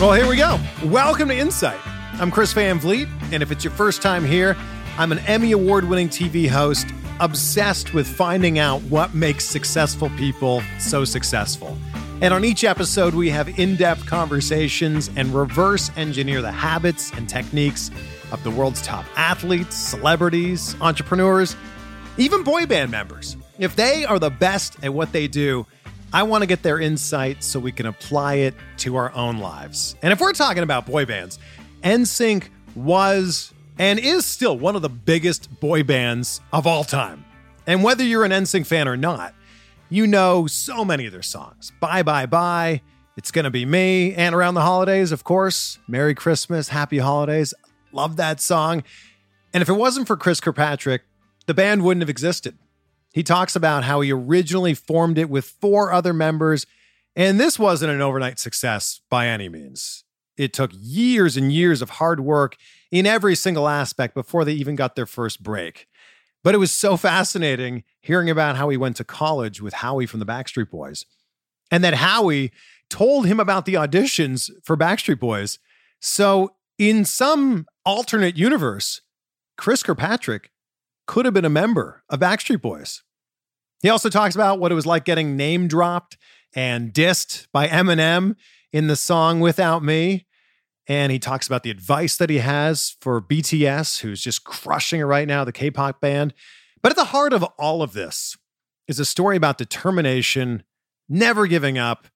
Well, here we go. Welcome to Insight. I'm Chris Van Vliet, and if it's your first time here, I'm an Emmy Award winning TV host obsessed with finding out what makes successful people so successful. And on each episode, we have in depth conversations and reverse engineer the habits and techniques of the world's top athletes, celebrities, entrepreneurs, even boy band members. If they are the best at what they do, I want to get their insight so we can apply it to our own lives. And if we're talking about boy bands, NSYNC was and is still one of the biggest boy bands of all time. And whether you're an NSYNC fan or not, you know so many of their songs. Bye Bye Bye, It's Gonna Be Me, and around the holidays, of course, Merry Christmas, Happy Holidays. Love that song. And if it wasn't for Chris Kirkpatrick, the band wouldn't have existed. He talks about how he originally formed it with four other members, and this wasn't an overnight success by any means. It took years and years of hard work in every single aspect before they even got their first break. But it was so fascinating hearing about how he went to college with Howie from the Backstreet Boys, and that Howie told him about the auditions for Backstreet Boys. So, in some alternate universe, Chris Kirkpatrick could have been a member of Backstreet Boys. He also talks about what it was like getting name dropped and dissed by Eminem in the song Without Me. And he talks about the advice that he has for BTS, who's just crushing it right now, the K pop band. But at the heart of all of this is a story about determination, never giving up,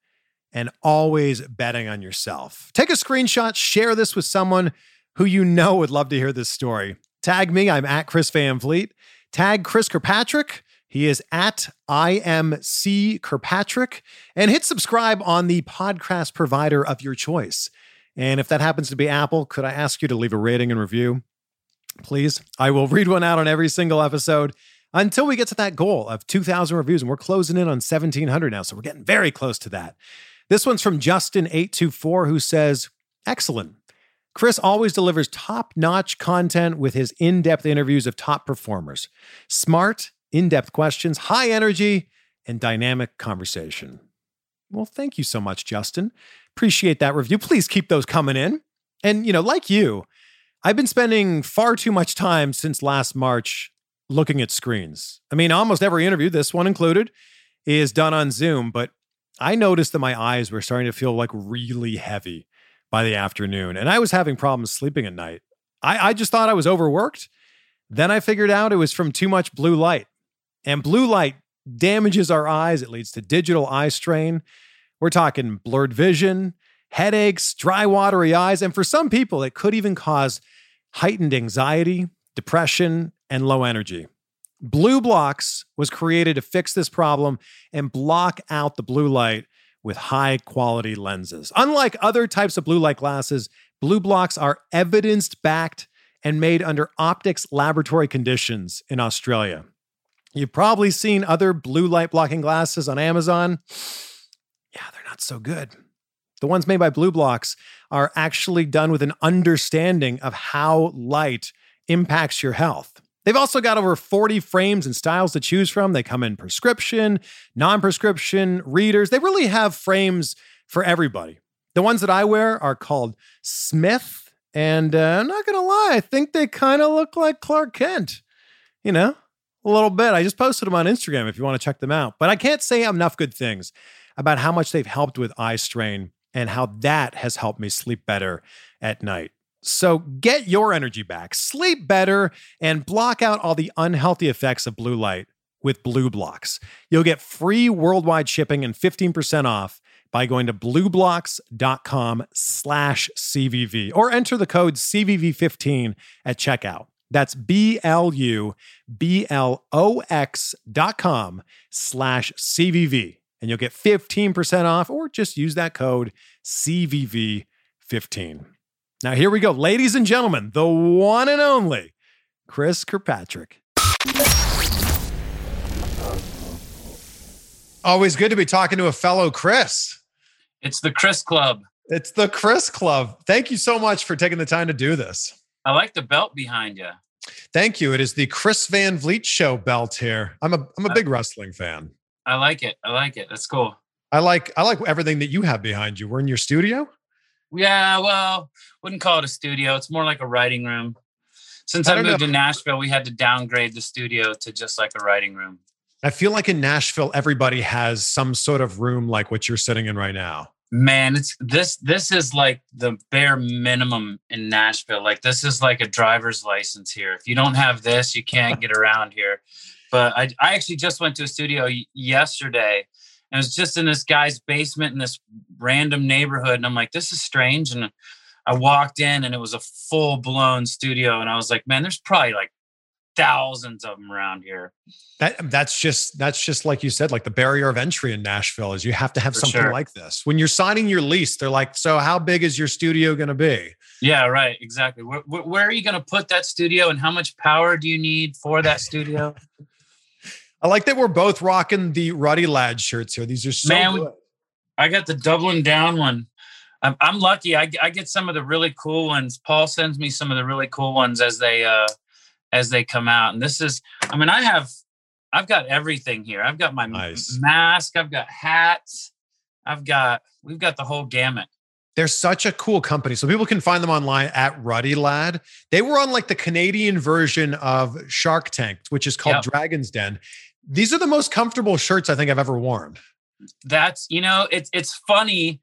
and always betting on yourself. Take a screenshot, share this with someone who you know would love to hear this story. Tag me, I'm at Chris Van Vliet. Tag Chris Kirkpatrick he is at IMC Kirkpatrick and hit subscribe on the podcast provider of your choice. And if that happens to be Apple, could I ask you to leave a rating and review? Please. I will read one out on every single episode until we get to that goal of 2,000 reviews. And we're closing in on 1,700 now. So we're getting very close to that. This one's from Justin824, who says, Excellent. Chris always delivers top notch content with his in depth interviews of top performers. Smart in depth questions, high energy, and dynamic conversation. Well, thank you so much, Justin. Appreciate that review. Please keep those coming in. And, you know, like you, I've been spending far too much time since last March looking at screens. I mean, almost every interview, this one included, is done on Zoom, but I noticed that my eyes were starting to feel like really heavy by the afternoon, and I was having problems sleeping at night. I, I just thought I was overworked. Then I figured out it was from too much blue light. And blue light damages our eyes, it leads to digital eye strain. We're talking blurred vision, headaches, dry, watery eyes. And for some people, it could even cause heightened anxiety, depression, and low energy. BLUblox was created to fix this problem and block out the blue light with high quality lenses. Unlike other types of blue light glasses, BLUblox are evidence backed and made under optics laboratory conditions in Australia. You've probably seen other blue light blocking glasses on Amazon. Yeah, they're not so good. The ones made by BLUblox are actually done with an understanding of how light impacts your health. They've also got over 40 frames and styles to choose from. They come in prescription, non prescription, readers. They really have frames for everybody. The ones that I wear are called Smith. And uh, I'm not going to lie, I think they kind of look like Clark Kent. You know, a little bit. I just posted them on Instagram if you want to check them out. But I can't say enough good things about how much they've helped with eye strain and how that has helped me sleep better at night. So get your energy back, sleep better, and block out all the unhealthy effects of blue light with BLUblox. You'll get free worldwide shipping and 15% off by going to blublox.com slash CVV or enter the code CVV15 at checkout. That's B-L-U-B-L-O-X dot com slash CVV. And you'll get 15% off or just use that code CVV15. Now, here we go. Ladies and gentlemen, the one and only Chris Kirkpatrick. Always good to be talking to a fellow Chris. It's the Chris Club. It's the Chris Club. Thank you so much for taking the time to do this. I like the belt behind you. Thank you. It is the Chris Van Vliet show belt here. I'm a I'm a big wrestling fan. I like it. I like it. That's cool. I like I like everything that you have behind you. We're in your studio. Yeah, well, wouldn't call it a studio. It's more like a writing room. Since I, I moved know. to Nashville, we had to downgrade the studio to just like a writing room. I feel like in Nashville, everybody has some sort of room like what you're sitting in right now. Man, it's this this is like the bare minimum in Nashville. Like this is like a driver's license here. If you don't have this, you can't get around here. But I I actually just went to a studio yesterday and it was just in this guy's basement in this random neighborhood and I'm like this is strange and I walked in and it was a full blown studio and I was like, man, there's probably like thousands of them around here. That that's just that's just like you said, like the barrier of entry in Nashville is you have to have For something sure. like this. When you're signing your lease, they're like, "So how big is your studio going to be?" Yeah, right, exactly. Where, where are you going to put that studio, and how much power do you need for that studio? I like that we're both rocking the Ruddy Lad shirts here. These are so Man, good. I got the doubling down one. I'm, I'm lucky. I, I get some of the really cool ones. Paul sends me some of the really cool ones as they uh as they come out. And this is, I mean, I have, I've got everything here. I've got my nice. mask. I've got hats. I've got, we've got the whole gamut. They're such a cool company. So people can find them online at Ruddy Lad. They were on like the Canadian version of Shark Tank, which is called yep. Dragon's Den. These are the most comfortable shirts I think I've ever worn. That's, you know, it's, it's funny.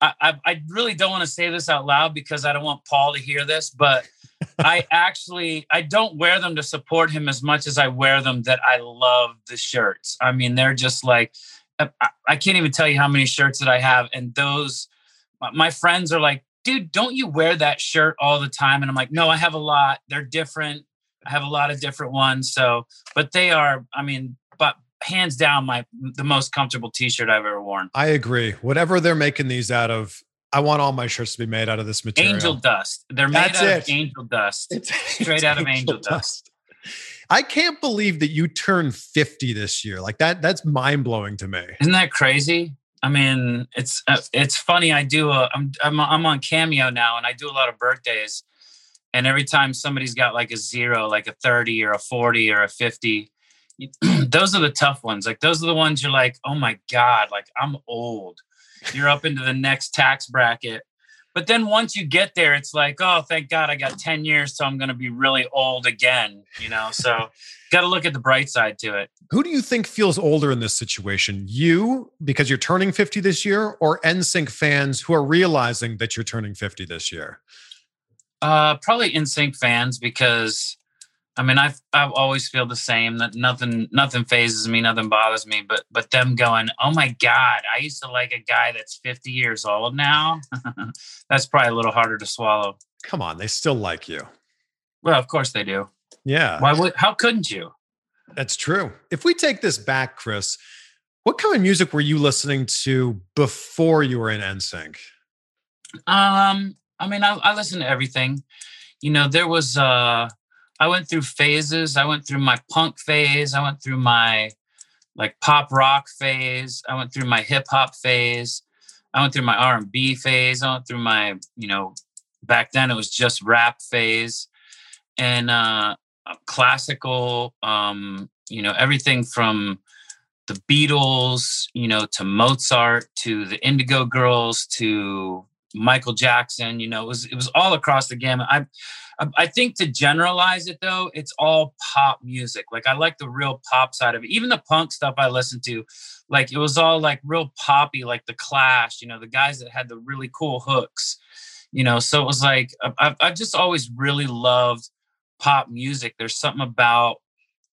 I, I, I really don't want to say this out loud because I don't want Paul to hear this, but I actually I don't wear them to support him as much as I wear them that I love the shirts. I mean, they're just like uh, I, I can't even tell you how many shirts that I have, and those my friends are like, dude, don't you wear that shirt all the time? And I'm like, no, I have a lot. They're different. I have a lot of different ones. So, but they are, I mean, but hands down, my the most comfortable T-shirt I've ever worn. I agree. Whatever they're making these out of, I want all my shirts to be made out of this material. Angel dust. They're made That's out it. of angel dust. It's, straight it's out of angel, dust. dust. I can't believe that you turned 50 this year. Like that that's mind-blowing to me. Isn't that crazy? I mean, it's uh, it's funny. I do a, I'm, I'm I'm on Cameo now, and I do a lot of birthdays. And every time somebody's got like a zero, like a 30 or a 40 or a 50, those are the tough ones. Like those are the ones you're like, oh my god, like I'm old you're up into the next tax bracket. But then once you get there, it's like, oh, thank God I got 10 years, so I'm going to be really old again, you know? So got to look at the bright side to it. Who do you think feels older in this situation? You, because you're turning 50 this year, or NSYNC fans who are realizing that you're turning 50 this year? Uh, probably NSYNC fans because I mean, I've I've always feel the same that nothing nothing phases me, nothing bothers me. But but them going, oh my god, I used to like a guy that's fifty years old now. that's probably a little harder to swallow. Come on, they still like you. Well, of course they do. Yeah. Why would? How couldn't you? That's true. If we take this back, Chris, what kind of music were you listening to before you were in NSYNC? Um, I mean, I, I listen to everything. You know, there was uh I went through phases. I went through my punk phase. I went through my like pop rock phase. I went through my hip hop phase. I went through my R and B phase. I went through my, you know, back then it was just rap phase, and uh, classical. Um, you know, everything from the Beatles, you know, to Mozart, to the Indigo Girls, to Michael Jackson. You know, it was it was all across the gamut. I Um, I think to generalize it though, it's all pop music. Like I like the real pop side of it. Even the punk stuff I listened to, like it was all like real poppy, like the Clash. You know, the guys that had the really cool hooks. You know, so it was like I've I've just always really loved pop music. There's something about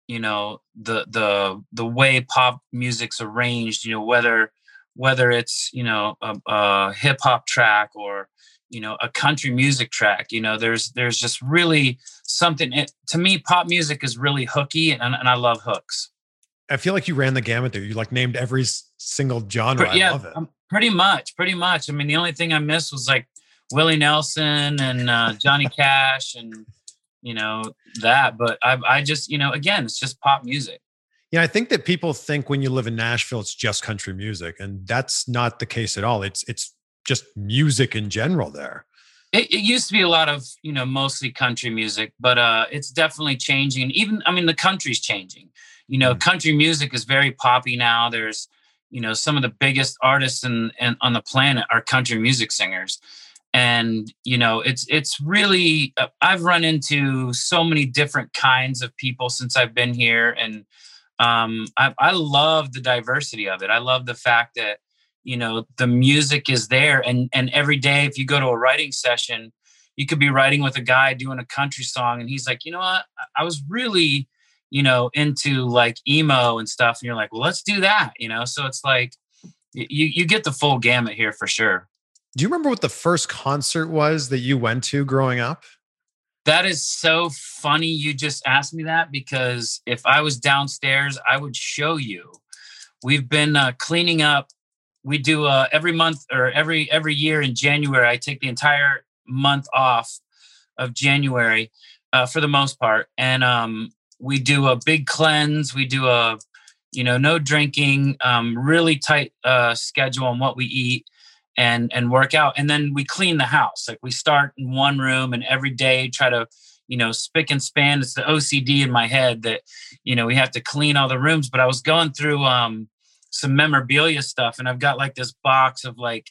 you know the the the way pop music's arranged. You know, whether whether it's you know a, a hip hop track or you know a country music track you know there's there's just really something it, to me pop music is really hooky and, and i love hooks. I feel like you ran the gamut there. You like named every single genre. Pre- yeah, I love it. Um, pretty much pretty much. I mean the only thing i missed was like willie nelson and uh, johnny cash and you know that but I, I just you know again it's just pop music. Yeah, I think that people think when you live in Nashville, it's just country music, and that's not the case at all. It's it's just music in general there. It, it, used to be a lot of you know mostly country music, but uh, it's definitely changing. And even I mean, the country's changing. You know, mm country music is very poppy now. There's you know some of the biggest artists in, in on the planet are country music singers and you know it's it's really uh, i've run into so many different kinds of people since i've been here and um, I, I love the diversity of it i love the fact that you know the music is there. And and every day if you go to a writing session you could be writing with a guy doing a country song and he's like you know what? I was really you know into like emo and stuff. And you're like well let's do that you know? So it's like you you get the full gamut here for sure. Do you remember what the first concert was that you went to growing up? That is so funny you just asked me that because if i was downstairs i would show you. We've been uh, cleaning up we do uh, every month or every every year in January. I take the entire month off of January uh, for the most part, and um, we do a big cleanse. We do a you know no drinking, um, really tight uh, schedule on what we eat and and work out, and then we clean the house. Like we start in one room, and every day try to you know spick and span. It's the OCD in my head that you know we have to clean all the rooms. But I was going through. Um, some memorabilia stuff and I've got like this box of like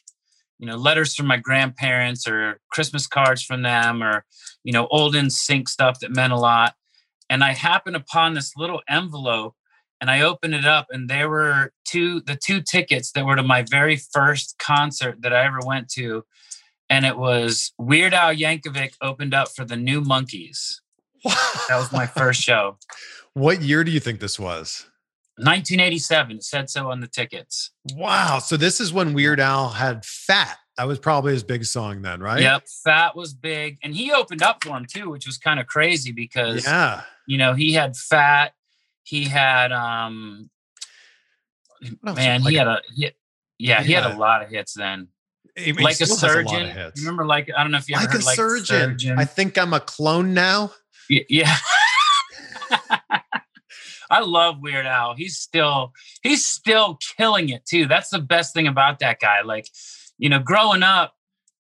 you know letters from my grandparents or Christmas cards from them or you know old NSYNC stuff that meant a lot and I happened upon this little envelope and I opened it up and there were two the two tickets that were to my very first concert that I ever went to and it was Weird Al Yankovic opened up for the New Monkees. that was my first show. What year do you think this was? 1987. It said so on the tickets. Wow. So this is when Weird Al had Fat. That was probably his big song then, right? Yep. Fat was big. And he opened up for him too, which was kind of crazy because, yeah, you know, he had Fat. He had, um, man, like, he had a, he, yeah, he had a lot of hits then. He, like a surgeon. A remember, like, I don't know if you ever like heard, a like surgeon. surgeon. I think I'm a clone now. Yeah. I love Weird Al. He's still he's still killing it too. That's the best thing about that guy. Like, you know, growing up,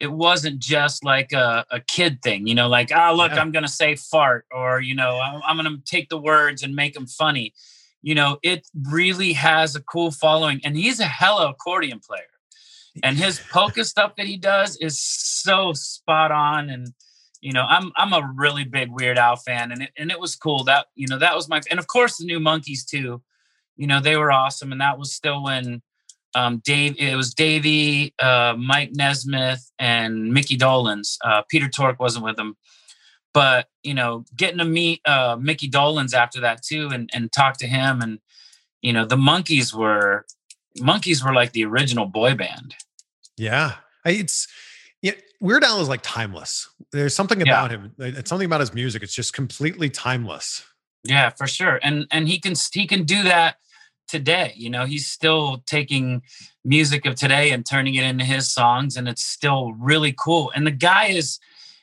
it wasn't just like a, a kid thing, you know, like, oh, look, yeah. I'm going to say fart or, you know, I'm, I'm going to take the words and make them funny. You know, it really has a cool following. And he's a hella accordion player. And his polka stuff that he does is so spot on. And, you know, I'm I'm a really big Weird Al fan, and it and it was cool that you know that was my and of course the New Monkees too, you know they were awesome, and that was still when um, Dave it was Davey, uh, Mike Nesmith, and Mickey Dolenz. Uh, Peter Tork wasn't with them, but you know, getting to meet uh, Mickey Dolenz after that too, and and talk to him, and you know, the Monkees were Monkees were like the original boy band. Yeah, it's Yeah, Weird Al is like timeless. There's something about yeah. him. It's something about his music. It's just completely timeless. Yeah, for sure. And and he can he can do that today. You know, he's still taking music of today and turning it into his songs, and it's still really cool. And the guy is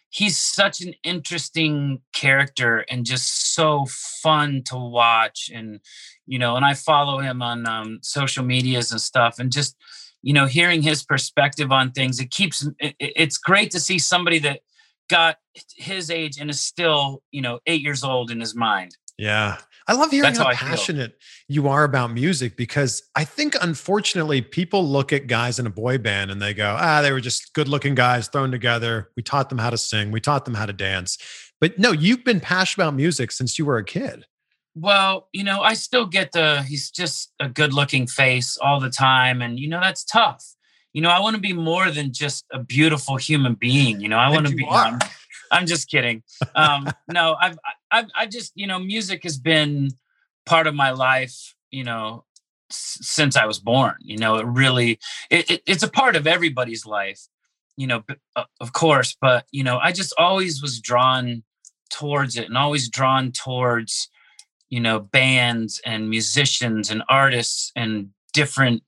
he's such an interesting character and just so fun to watch. And you know, and I follow him on um, social medias and stuff, and just you know, hearing his perspective on things, it keeps it, it's great to see somebody that got his age and is still you know eight years old in his mind yeah. I love hearing That's how, how passionate you are about music because I think unfortunately people look at guys in a boy band and they go, ah, they were just good looking guys thrown together. We taught them how to sing, we taught them how to dance. But no, you've been passionate about music since you were a kid. Well, you know, I still get the he's just a good looking face all the time. And, you know, that's tough. You know, I want to be more than just a beautiful human being. You know, I want to be. Are. I'm just kidding. Um, no, I've, I've, I just, you know, music has been part of my life, you know, s- since I was born. You know, it really, it, it, it's a part of everybody's life, you know, uh, of course. But you know, I just always was drawn towards it, and always drawn towards, you know, bands and musicians and artists and different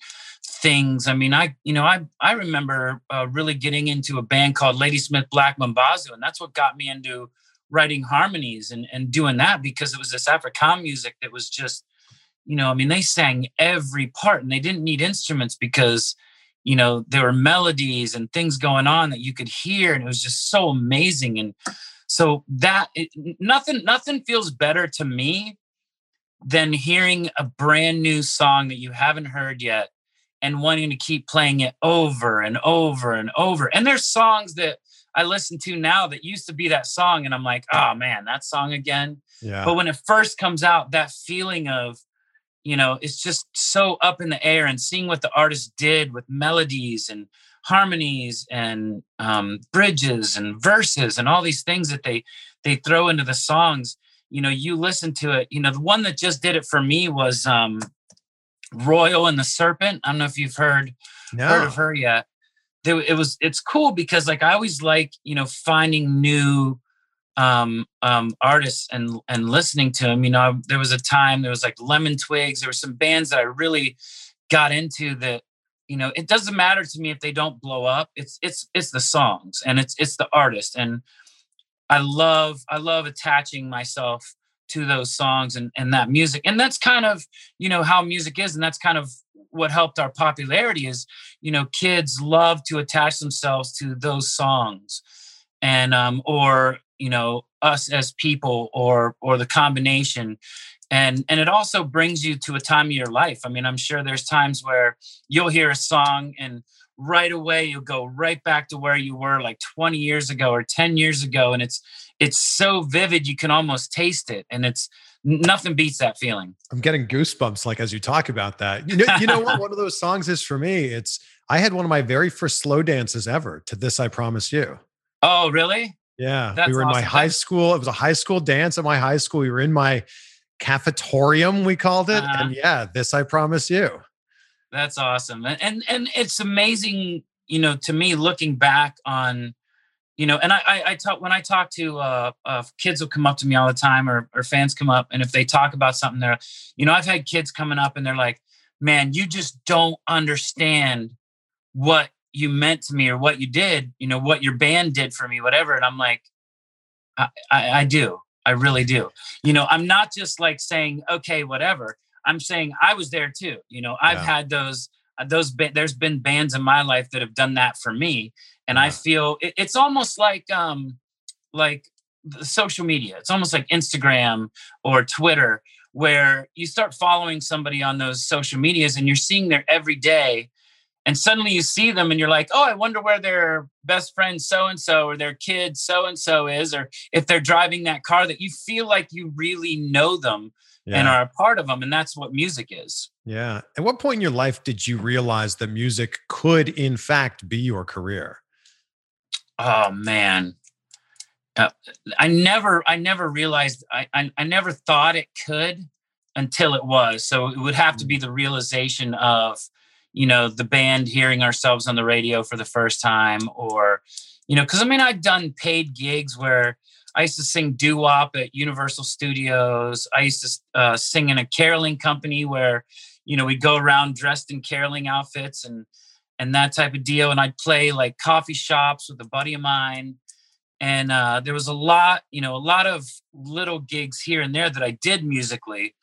things. I mean, I you know I I remember uh, really getting into a band called Ladysmith Black Mambazo, and that's what got me into writing harmonies and and doing that because it was this Afrikaan music that was just you know I mean they sang every part and they didn't need instruments because you know there were melodies and things going on that you could hear and it was just so amazing and so that it, nothing nothing feels better to me than hearing a brand new song that you haven't heard yet and wanting to keep playing it over and over and over. And there's songs that I listen to now that used to be that song, and I'm like, oh man, that song again. Yeah. But when it first comes out, that feeling of, you know, it's just so up in the air and seeing what the artist did with melodies and harmonies and um, bridges and verses and all these things that they they throw into the songs. You know, you listen to it. You know, the one that just did it for me was um, Royal and the Serpent. I don't know if you've heard no. heard of her yet. It was it's cool because like I always like you know finding new um um artists and and listening to them. You know, there was a time there was like Lemon Twigs. There were some bands that I really got into that you know it doesn't matter to me if they don't blow up it's it's it's the songs and it's it's the artist and i love i love attaching myself to those songs and, and that music. And that's kind of you know how music is and that's kind of what helped our popularity is you know kids love to attach themselves to those songs. And um or you know us as people or or the combination. And and it also brings you to a time of your life. I mean i'm sure there's times where you'll hear a song and right away you'll go right back to where you were like 20 years ago or 10 years ago and it's it's so vivid you can almost taste it and it's nothing beats that feeling. I'm getting goosebumps like as you talk about that. You know you know what? One of those songs is for me. It's i had one of my very first slow dances ever to this i promise you. Oh really? Yeah That's we were in my high school it was a high school dance at my high school. We were in my cafetorium we called it uh-huh. and yeah this i promise you that's awesome and, and and it's amazing you know to me looking back on you know, and I, I, I talk when I talk to uh, uh, kids will come up to me all the time, or, or fans come up, and if they talk about something, they're, you know, I've had kids coming up and they're like, "Man, you just don't understand what you meant to me or what you did, you know, what your band did for me, whatever." And I'm like, I, I, I do, I really do. You know, I'm not just like saying, "Okay, whatever." I'm saying I was there too. You know, I've yeah. had those uh, those there's been bands in my life that have done that for me and yeah. i feel it, it's almost like um like social media it's almost like instagram or twitter where you start following somebody on those social medias and you're seeing their every day and suddenly you see them and you're like oh i wonder where their best friend so and so or their kid so and so is or if they're driving that car that you feel like you really know them yeah. and are a part of them and that's what music is. Yeah. At what point in your life did you realize that music could in fact be your career? Oh man. Uh, i never i never realized I, I, I never thought it could until it was. So it would have to be mm. the realization of you know, the band hearing ourselves on the radio for the first time, or, you know, because I mean, I've done paid gigs where I used to sing doo wop at Universal Studios. I used to uh, sing in a caroling company where, you know, we'd go around dressed in caroling outfits and and that type of deal. And I'd play like coffee shops with a buddy of mine. And uh, there was a lot, you know, a lot of little gigs here and there that I did musically,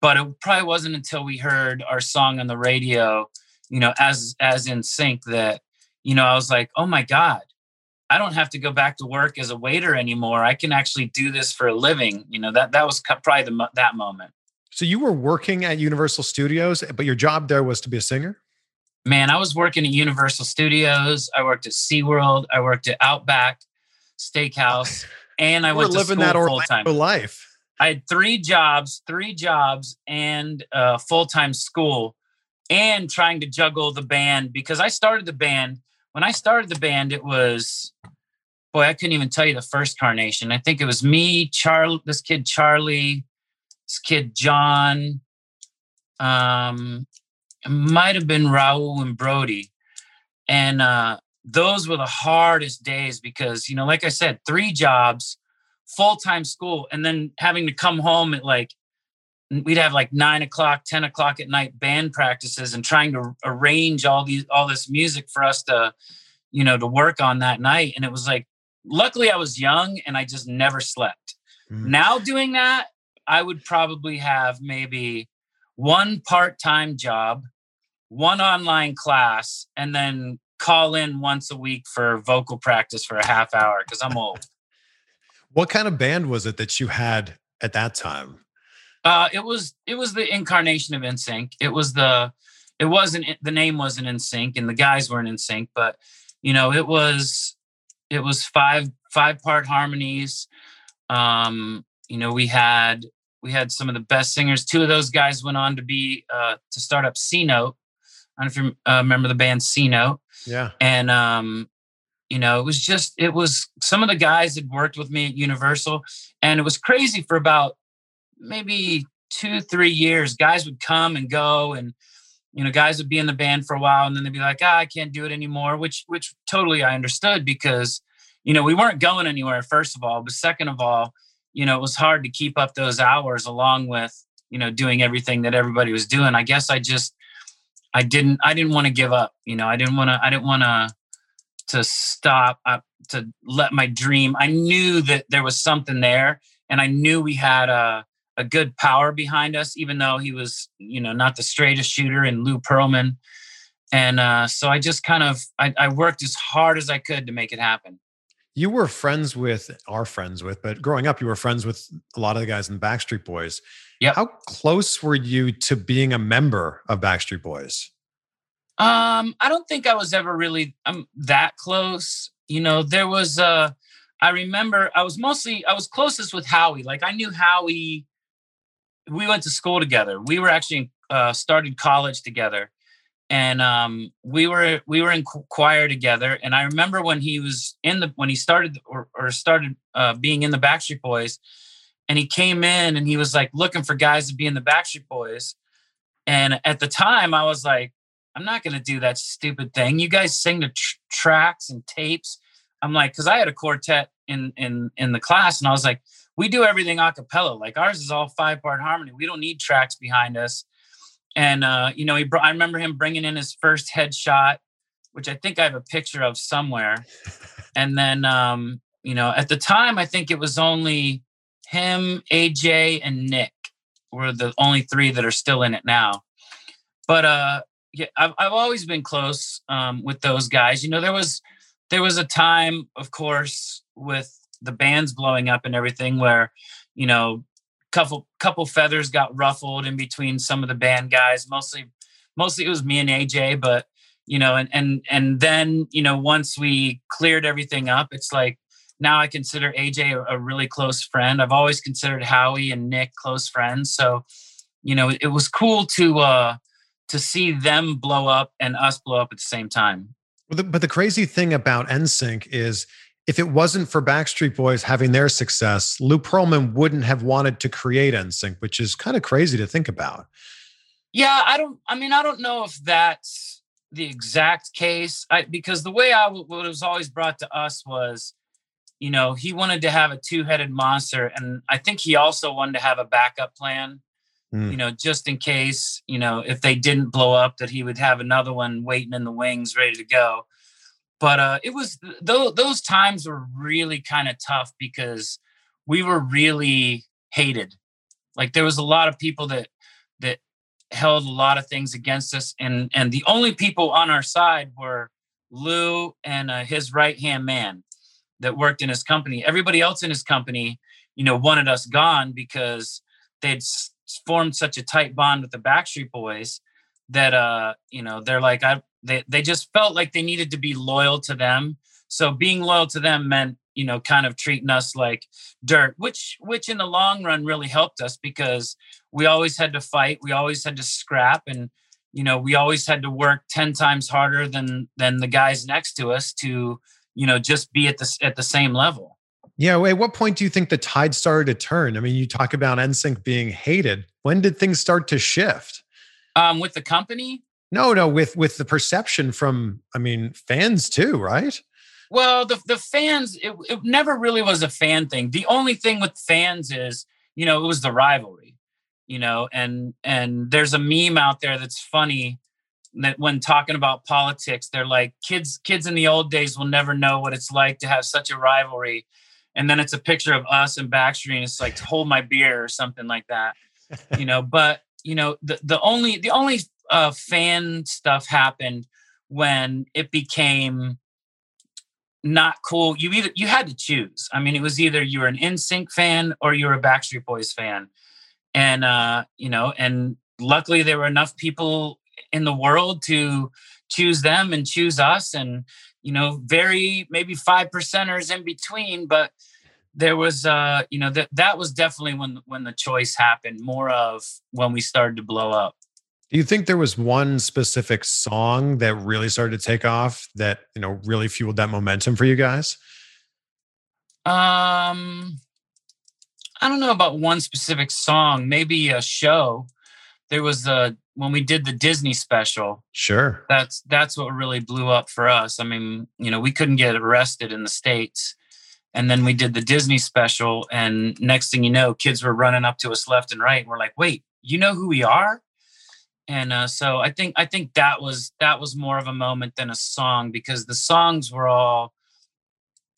but it probably wasn't until we heard our song on the radio, you know, as as NSYNC that, you know, I was like, oh my god, I don't have to go back to work as a waiter anymore. I can actually do this for a living. You know, that that was probably the, that moment. So you were working at Universal Studios, but your job there was to be a singer? Man, I was working at Universal Studios. I worked at SeaWorld. I worked at Outback Steakhouse. And I went to living that full time life. I had three jobs, three jobs, and uh, full time school, and trying to juggle the band because I started the band. When I started the band, it was boy, I couldn't even tell you the first carnation. I think it was me, Charlie, this kid Charlie, this kid John, um, might have been Raul and Brody. And uh, those were the hardest days because, you know, like I said, three jobs, full time school, and then having to come home at like, we'd have like nine o'clock, 10 o'clock at night band practices and trying to arrange all these, all this music for us to, you know, to work on that night. And it was like, luckily I was young and I just never slept. Mm. Now doing that, I would probably have maybe one part time job, one online class, and then call in once a week for vocal practice for a half hour because I'm old. what kind of band was it that you had at that time? Uh, it was it was the incarnation of NSYNC. It was the it wasn't the name wasn't NSYNC and the guys weren't NSYNC, but you know it was it was five five part harmonies. Um, you know we had we had some of the best singers. Two of those guys went on to be uh, to start up C Note. I don't know if you uh, remember the band C Note. Yeah. And um, you know, it was just it was some of the guys had worked with me at Universal, and it was crazy for about maybe two three years. Guys would come and go, and you know, guys would be in the band for a while, and then they'd be like, ah, I can't do it anymore. Which which totally I understood because you know we weren't going anywhere first of all, but second of all you know, it was hard to keep up those hours along with, you know, doing everything that everybody was doing. I guess I just, I didn't, I didn't want to give up. You know, I didn't want to, I didn't want to, to stop, uh, to let my dream. I knew that there was something there, and I knew we had a, a good power behind us, even though he was, you know, not the straightest shooter and Lou Pearlman. And uh, so I just kind of, I, I worked as hard as I could to make it happen. You were friends with are friends with but growing up you were friends with a lot of the guys in the backstreet boys. Yeah how close were you to being a member of backstreet boys? Um i don't think i was ever really um, that close. You know there was uh i remember i was mostly i was closest with howie. Like i knew howie we went to school together we were actually uh, started college together and um, we were we were in choir together. And I remember when he was in the when he started or, or started uh, being in the Backstreet Boys, and he came in and he was like looking for guys to be in the Backstreet Boys. And at the time, I was like, I'm not going to do that stupid thing. You guys sing the tr- tracks and tapes. I'm like, because I had a quartet in in in the class, and I was like, we do everything a cappella. Like ours is all five part harmony. We don't need tracks behind us and uh, you know, he brought, I remember him bringing in his first headshot, which I think I have a picture of somewhere. and then, um, you know, at the time, I think it was only him, AJ, and Nick were the only three that are still in it now. But uh, yeah, I've I've always been close um, with those guys. You know, there was there was a time, of course, with the bands blowing up and everything, where you know couple couple feathers got ruffled in between some of the band guys. Mostly, mostly it was me and AJ, but you know, and and and then you know, once we cleared everything up, it's like now I consider AJ a, a really close friend. I've always considered Howie and Nick close friends. So, you know, it, was cool to uh to see them blow up and us blow up at the same time. But the, but the crazy thing about NSYNC is if it wasn't for Backstreet Boys having their success, Lou Pearlman wouldn't have wanted to create NSYNC, which is kind of crazy to think about. Yeah, I don't. I mean, I don't know if that's the exact case. I because the way I what was always brought to us was, you know, he wanted to have a two-headed monster, and I think he also wanted to have a backup plan. Mm. You know, just in case, you know, if they didn't blow up, that he would have another one waiting in the wings, ready to go. But uh, it was those those times were really kind of tough because we were really hated. Like there was a lot of people that that held a lot of things against us, and and the only people on our side were Lou and uh, his right hand man that worked in his company. Everybody else in his company, you know, wanted us gone because they'd formed such a tight bond with the Backstreet Boys that uh, you know, they're like I they they just felt like they needed to be loyal to them. So being loyal to them meant you know kind of treating us like dirt which which in the long run really helped us because we always had to fight we always had to scrap and you know we always had to work 10 times harder than than the guys next to us to you know just be at the at the same level. Yeah at what point do you think the tide started to turn? I mean you talk about nsync being hated. When did things start to shift? Um with the company no no with with the perception from i mean fans too right well, the the fans, it, it never really was a fan thing. The only thing with fans is, you know, it was the rivalry, you know, and and there's a meme out there that's funny that when talking about politics, they're like kids kids in the old days will never know what it's like to have such a rivalry. And then it's a picture of us and Backstreet, and it's like hold my beer or something like that. you know, but you know, the the only the only uh, fan stuff happened when it became not cool. You either you had to choose. I mean, it was either you were an NSYNC fan or you were a Backstreet Boys fan, and uh, you know, and luckily there were enough people in the world to choose them and choose us, and you know, very maybe five percenters in between, but there was uh you know that that was definitely when when the choice happened more of when we started to blow up do you think there was one specific song that really started to take off that, you know, really fueled that momentum for you guys? Um I don't know about one specific song, maybe a show. There was a when we did the Disney special. Sure. That's that's what really blew up for us. I mean, you know, we couldn't get arrested in the states. And then we did the Disney special and next thing you know, kids were running up to us left and right and we're like, "Wait, you know who we are?" And uh, so I think I think that was that was more of a moment than a song because the songs were all,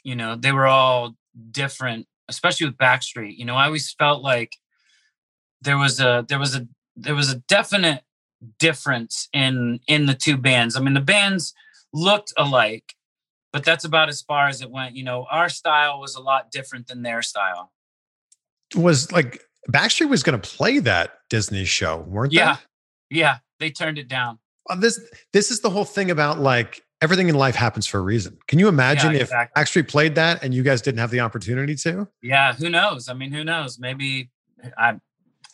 you know, they were all different, especially with Backstreet. You know, I always felt like there was a there was a there was a definite difference in in the two bands. I mean, the bands looked alike, but that's about as far as it went. You know, our style was a lot different than their style. Was like Backstreet was going to play that Disney show, weren't they? Yeah, they turned it down. Well, this this is the whole thing about like everything in life happens for a reason. Can you imagine yeah, exactly. if actually played that and you guys didn't have the opportunity to? Yeah, who knows? I mean, who knows? Maybe I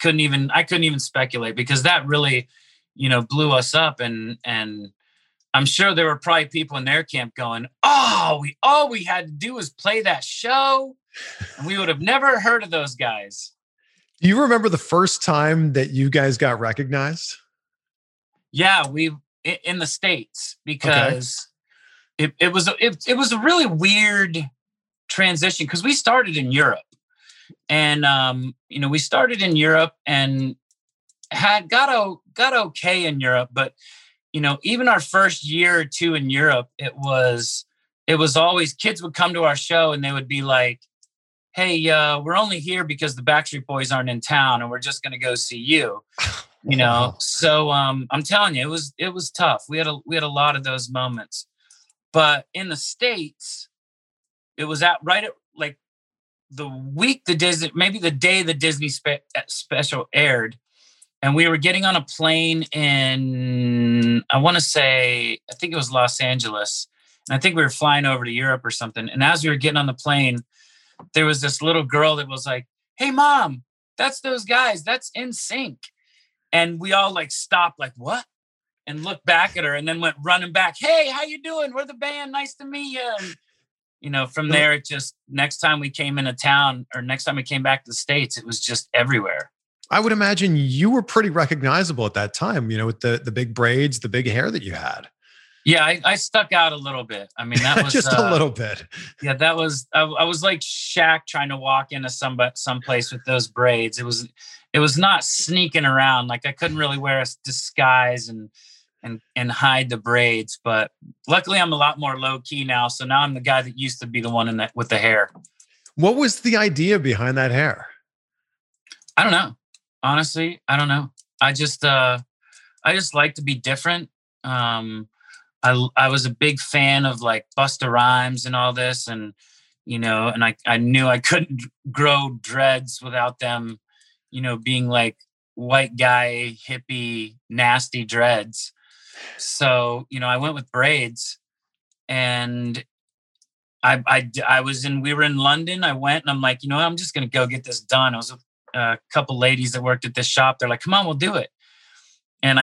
couldn't even I couldn't even speculate because that really, you know, blew us up and and I'm sure there were probably people in their camp going, "Oh, we all we had to do was play that show." And we would have never heard of those guys. Do you remember the first time that you guys got recognized? Yeah, we in the states because okay. it, it was it, it was a really weird transition because we started in Europe, and um, you know we started in Europe and had got o, got okay in Europe, but you know even our first year or two in Europe, it was it was always kids would come to our show and they would be like hey, uh, we're only here because the Backstreet Boys aren't in town, and we're just going to go see you. You know, so um, I'm telling you, it was it was tough. We had a we had a lot of those moments, but in the states, it was at right at like the week the Disney, maybe the day the Disney spe- uh, special aired, and we were getting on a plane in I want to say I think it was Los Angeles, and I think we were flying over to Europe or something. And as we were getting on the plane, there was this little girl that was like, "Hey, mom, that's those guys. That's NSYNC. And we all like stopped, like, "What?" And looked back at her, and then went running back. Hey, how you doing? We're the band. Nice to meet you. And, you know, from there, it just next time we came into town, or next time we came back to the states, it was just everywhere. I would imagine you were pretty recognizable at that time, you know, with the the big braids, the big hair that you had. Yeah, I, I stuck out a little bit. I mean, that was just uh, a little bit. Yeah, that was. I, I was like Shaq trying to walk into some some place with those braids. It was, it was not sneaking around. Like I couldn't really wear a disguise and and and hide the braids. But luckily, I'm a lot more low key now. So now I'm the guy that used to be the one in that with the hair. What was the idea behind that hair? I don't know. Honestly, I don't know. I just uh I just like to be different. Um I I was a big fan of like Busta Rhymes and all this and you know, and I I knew I couldn't grow dreads without them, you know, being like white guy hippie nasty dreads. So, you know, I went with braids and I, I, I was in, we were in London. I went and I'm like, you know, I'm just to go get this done. I was with a couple ladies that worked at this shop. They're like, come on, we'll do it. And I,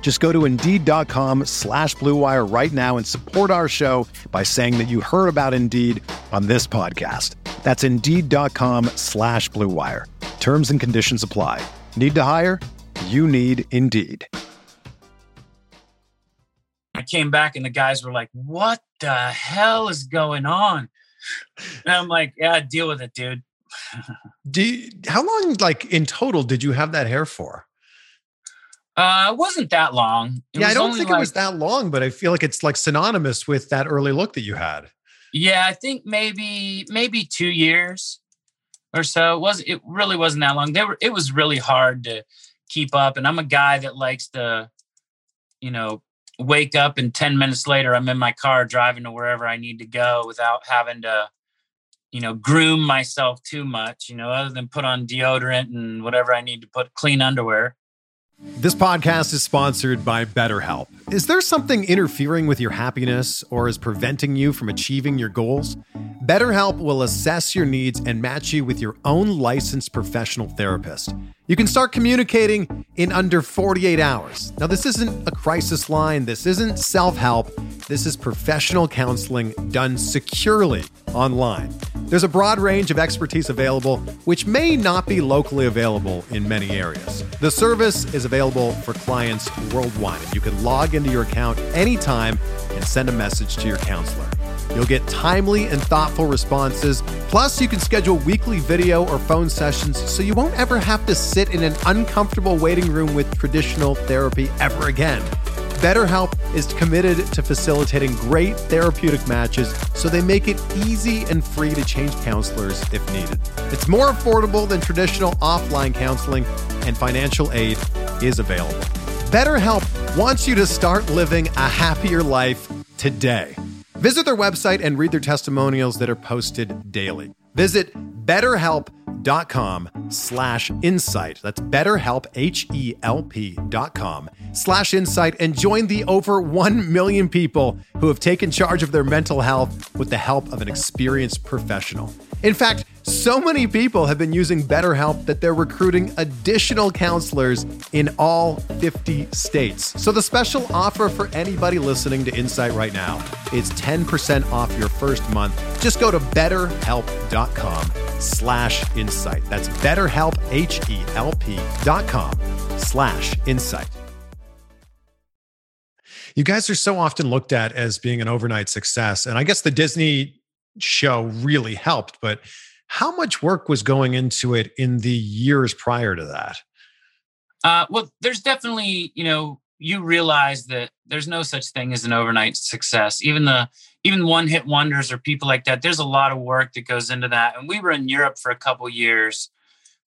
Just go to Indeed.com slash BlueWire right now and support our show by saying that you heard about Indeed on this podcast. That's Indeed.com slash BlueWire. Terms and conditions apply. Need to hire? You need Indeed. I came back and the guys were like, what the hell is going on? And I'm like, yeah, deal with it, dude. Do you, how long, like in total, did you have that hair for? Uh, it wasn't that long. It yeah, I don't think like- it was that long, but I feel like it's like synonymous with that early look that you had. Yeah, I think maybe maybe two years or so. It was it really wasn't that long. They were it was really hard to keep up. And I'm a guy that likes to, you know, wake up and 10 minutes later I'm in my car driving to wherever I need to go without having to, you know, groom myself too much, you know, other than put on deodorant and whatever I need to put clean underwear. This podcast is sponsored by BetterHelp. Is there something interfering with your happiness or is preventing you from achieving your goals? BetterHelp will assess your needs and match you with your own licensed professional therapist. You can start communicating in under 48 hours. Now, this isn't a crisis line, this isn't self help. This is professional counseling done securely online. There's a broad range of expertise available, which may not be locally available in many areas. The service is available for clients worldwide, you can log into your account anytime and send a message to your counselor. You'll get timely and thoughtful responses. Plus, you can schedule weekly video or phone sessions so you won't ever have to sit in an uncomfortable waiting room with traditional therapy ever again. BetterHelp is committed to facilitating great therapeutic matches so they make it easy and free to change counselors if needed. It's more affordable than traditional offline counseling, and financial aid is available. BetterHelp wants you to start living a happier life today. Visit their website and read their testimonials that are posted daily. Visit betterhelp.com slash insight. That's betterhelp, H-E-L-P dot com slash insight and join the over 1 million people who have taken charge of their mental health with the help of an experienced professional. In fact, so many people have been using BetterHelp that they're recruiting additional counselors in all 50 states. So the special offer for anybody listening to Insight right now is 10% off your first month. Just go to betterhelp.com slash insight. That's betterhelp, H-E-L-P dot com slash insight. You guys are so often looked at as being an overnight success. And I guess the Disney show really helped, but how much work was going into it in the years prior to that? Uh, well, there's definitely, you know, you realize that there's no such thing as an overnight success. Even the even one hit wonders or people like that. There's a lot of work that goes into that. And we were in Europe for a couple years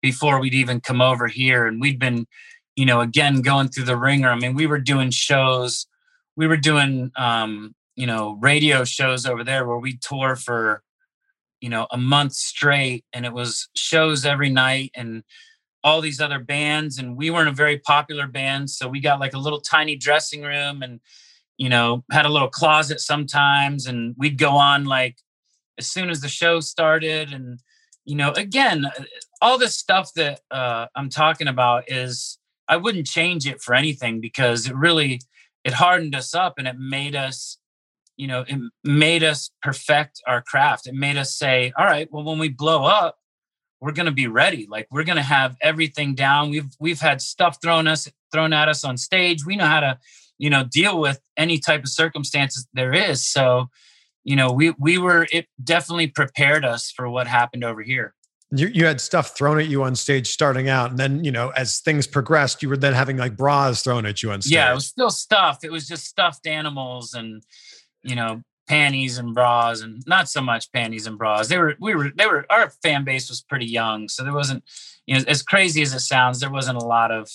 before we'd even come over here, and we'd been, you know, again going through the ringer. I mean, we were doing shows, we were doing, um, you know, radio shows over there where we tour for, you know, a month straight, and it was shows every night and all these other bands and we weren't a very popular band so we got like a little tiny dressing room and you know had a little closet sometimes and we'd go on like as soon as the show started and you know again uh, all this stuff that uh, i'm talking about is i wouldn't change it for anything because it really it hardened us up and it made us you know it made us perfect our craft. It made us say all right well when we blow up we're going to be ready. Like we're going to have everything down. We've we've had stuff thrown us thrown at us on stage. We know how to you know deal with any type of circumstances there is. So you know we we were it definitely prepared us for what happened over here you, you had stuff thrown at you on stage starting out and then you know as things progressed you were then having like bras thrown at you on stage yeah it was still stuff it was just stuffed animals and you know panties and bras and not so much panties and bras. They were we were they were our fan base was pretty young so there wasn't you know as crazy as it sounds there wasn't a lot of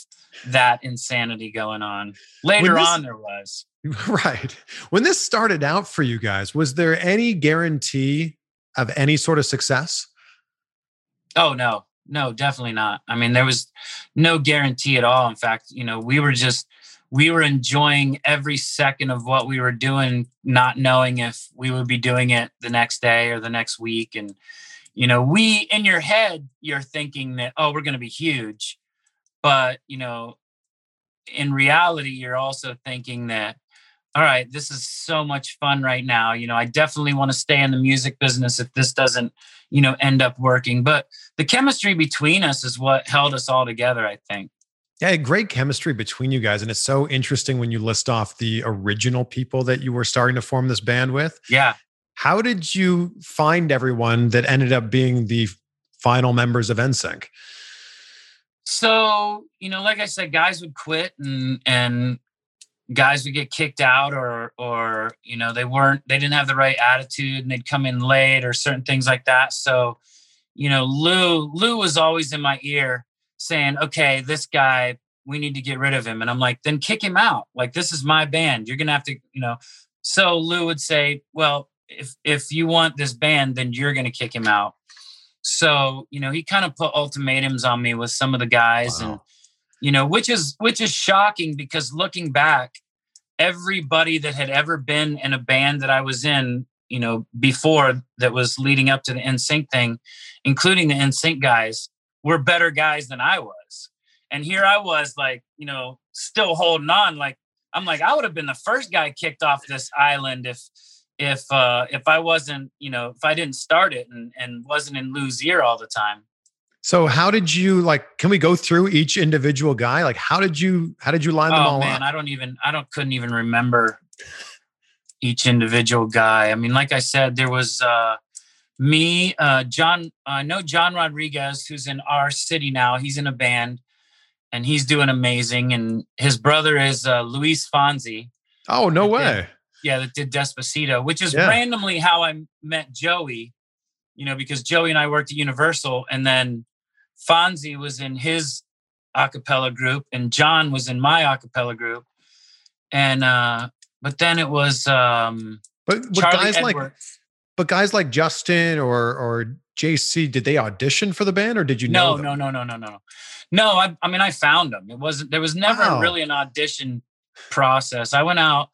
that insanity going on. Later this, on there was. Right. When this started out for you guys was there any guarantee of any sort of success oh no no definitely not i mean there was no guarantee at all in fact you know we were just we were enjoying every second of what we were doing, not knowing if we would be doing it the next day or the next week. And, you know, we in your head, you're thinking that, oh, we're going to be huge. But, you know, in reality, you're also thinking that, all right, this is so much fun right now. You know, I definitely want to stay in the music business if this doesn't, you know, end up working. But the chemistry between us is what held us all together, I think. Yeah, great chemistry between you guys. And it's so interesting when you list off the original people that you were starting to form this band with. Yeah. How did you find everyone that ended up being the final members of NSYNC? So, you know, like I said, guys would quit and and guys would get kicked out or or you know, they weren't they didn't have the right attitude and they'd come in late or certain things like that. So, you know, Lou Lou was always in my ear saying, okay, this guy, we need to get rid of him. And I'm like, then kick him out. Like, this is my band. You're to have to, you know. So Lou would say, well, if, if you want this band, then you're to kick him out. So, you know, he kind of put ultimatums on me with some of the guys wow. and, you know, which is, which is shocking because looking back, everybody that had ever been in a band that I was in, you know, before that was leading up to the NSYNC thing, including the NSYNC guys, were better guys than I was. And here I was, like, you know, still holding on. Like, I'm like, I would have been the first guy kicked off this island if, if, uh, if I wasn't, you know, if I didn't start it and, and wasn't in Lou's ear all the time. So how did you like? Can we go through each individual guy? Like, how did you how did you line them oh, all man, up? I don't even I don't couldn't even remember each individual guy. I mean, like I said, there was uh me, uh, John, I know John Rodriguez, who's in our city now. He's in a band and he's doing amazing. And his brother is uh, Luis Fonsi. Oh, no way. Did, yeah, that did Despacito, which is yeah. randomly how I met Joey, you know, because Joey and I worked at Universal and then Fonsi was in his acapella group and John was in my acapella group. And, uh, but then it was, um, but, but Charlie guys Edwards. like but guys like Justin or or JC, did they audition for the band or did you know? No, no, no, no, no, no. No, I, I mean I found them. It wasn't there was never wow. really an audition process. I went out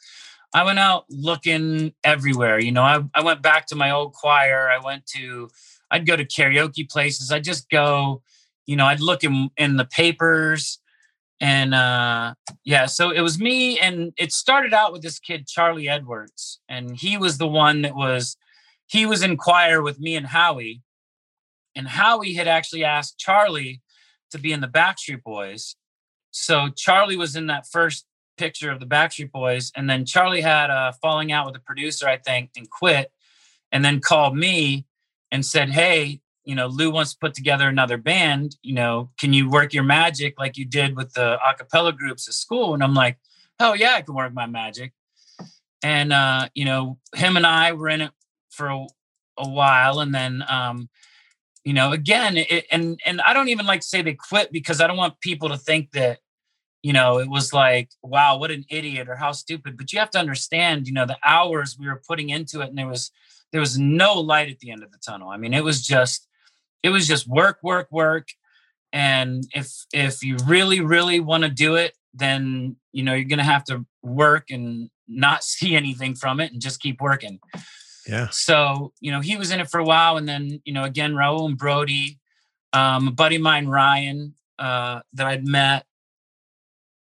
I went out looking everywhere. You know, I, I went back to my old choir. I went to I'd go to karaoke places. I'd just go, you know, I'd look in in the papers and uh yeah so it was me and it started out with this kid charlie edwards and he was the one that was he was in choir with me and Howie, and Howie had actually asked Charlie to be in the Backstreet Boys. So Charlie was in that first picture of the Backstreet Boys, and then Charlie had a falling out with the producer, I think, and quit, and then called me and said, "Hey, you know, Lou wants to put together another band. You know, can you work your magic like you did with the acapella groups at school?" And I'm like, "Oh yeah, I can work my magic." and uh, you know, him and I were in it for a, a while, and then um, you know, again, it, and and I don't even like to say they quit because I don't want people to think that you know it was like wow what an idiot or how stupid but you have to understand you know the hours we were putting into it and there was there was no light at the end of the tunnel i mean it was just it was just work work work and if if you really really want to do it then you know you're going to have to work and not see anything from it and just keep working Yeah. so you know he was in it for a while and then you know again raul and brody um, a buddy of mine ryan uh, that i'd met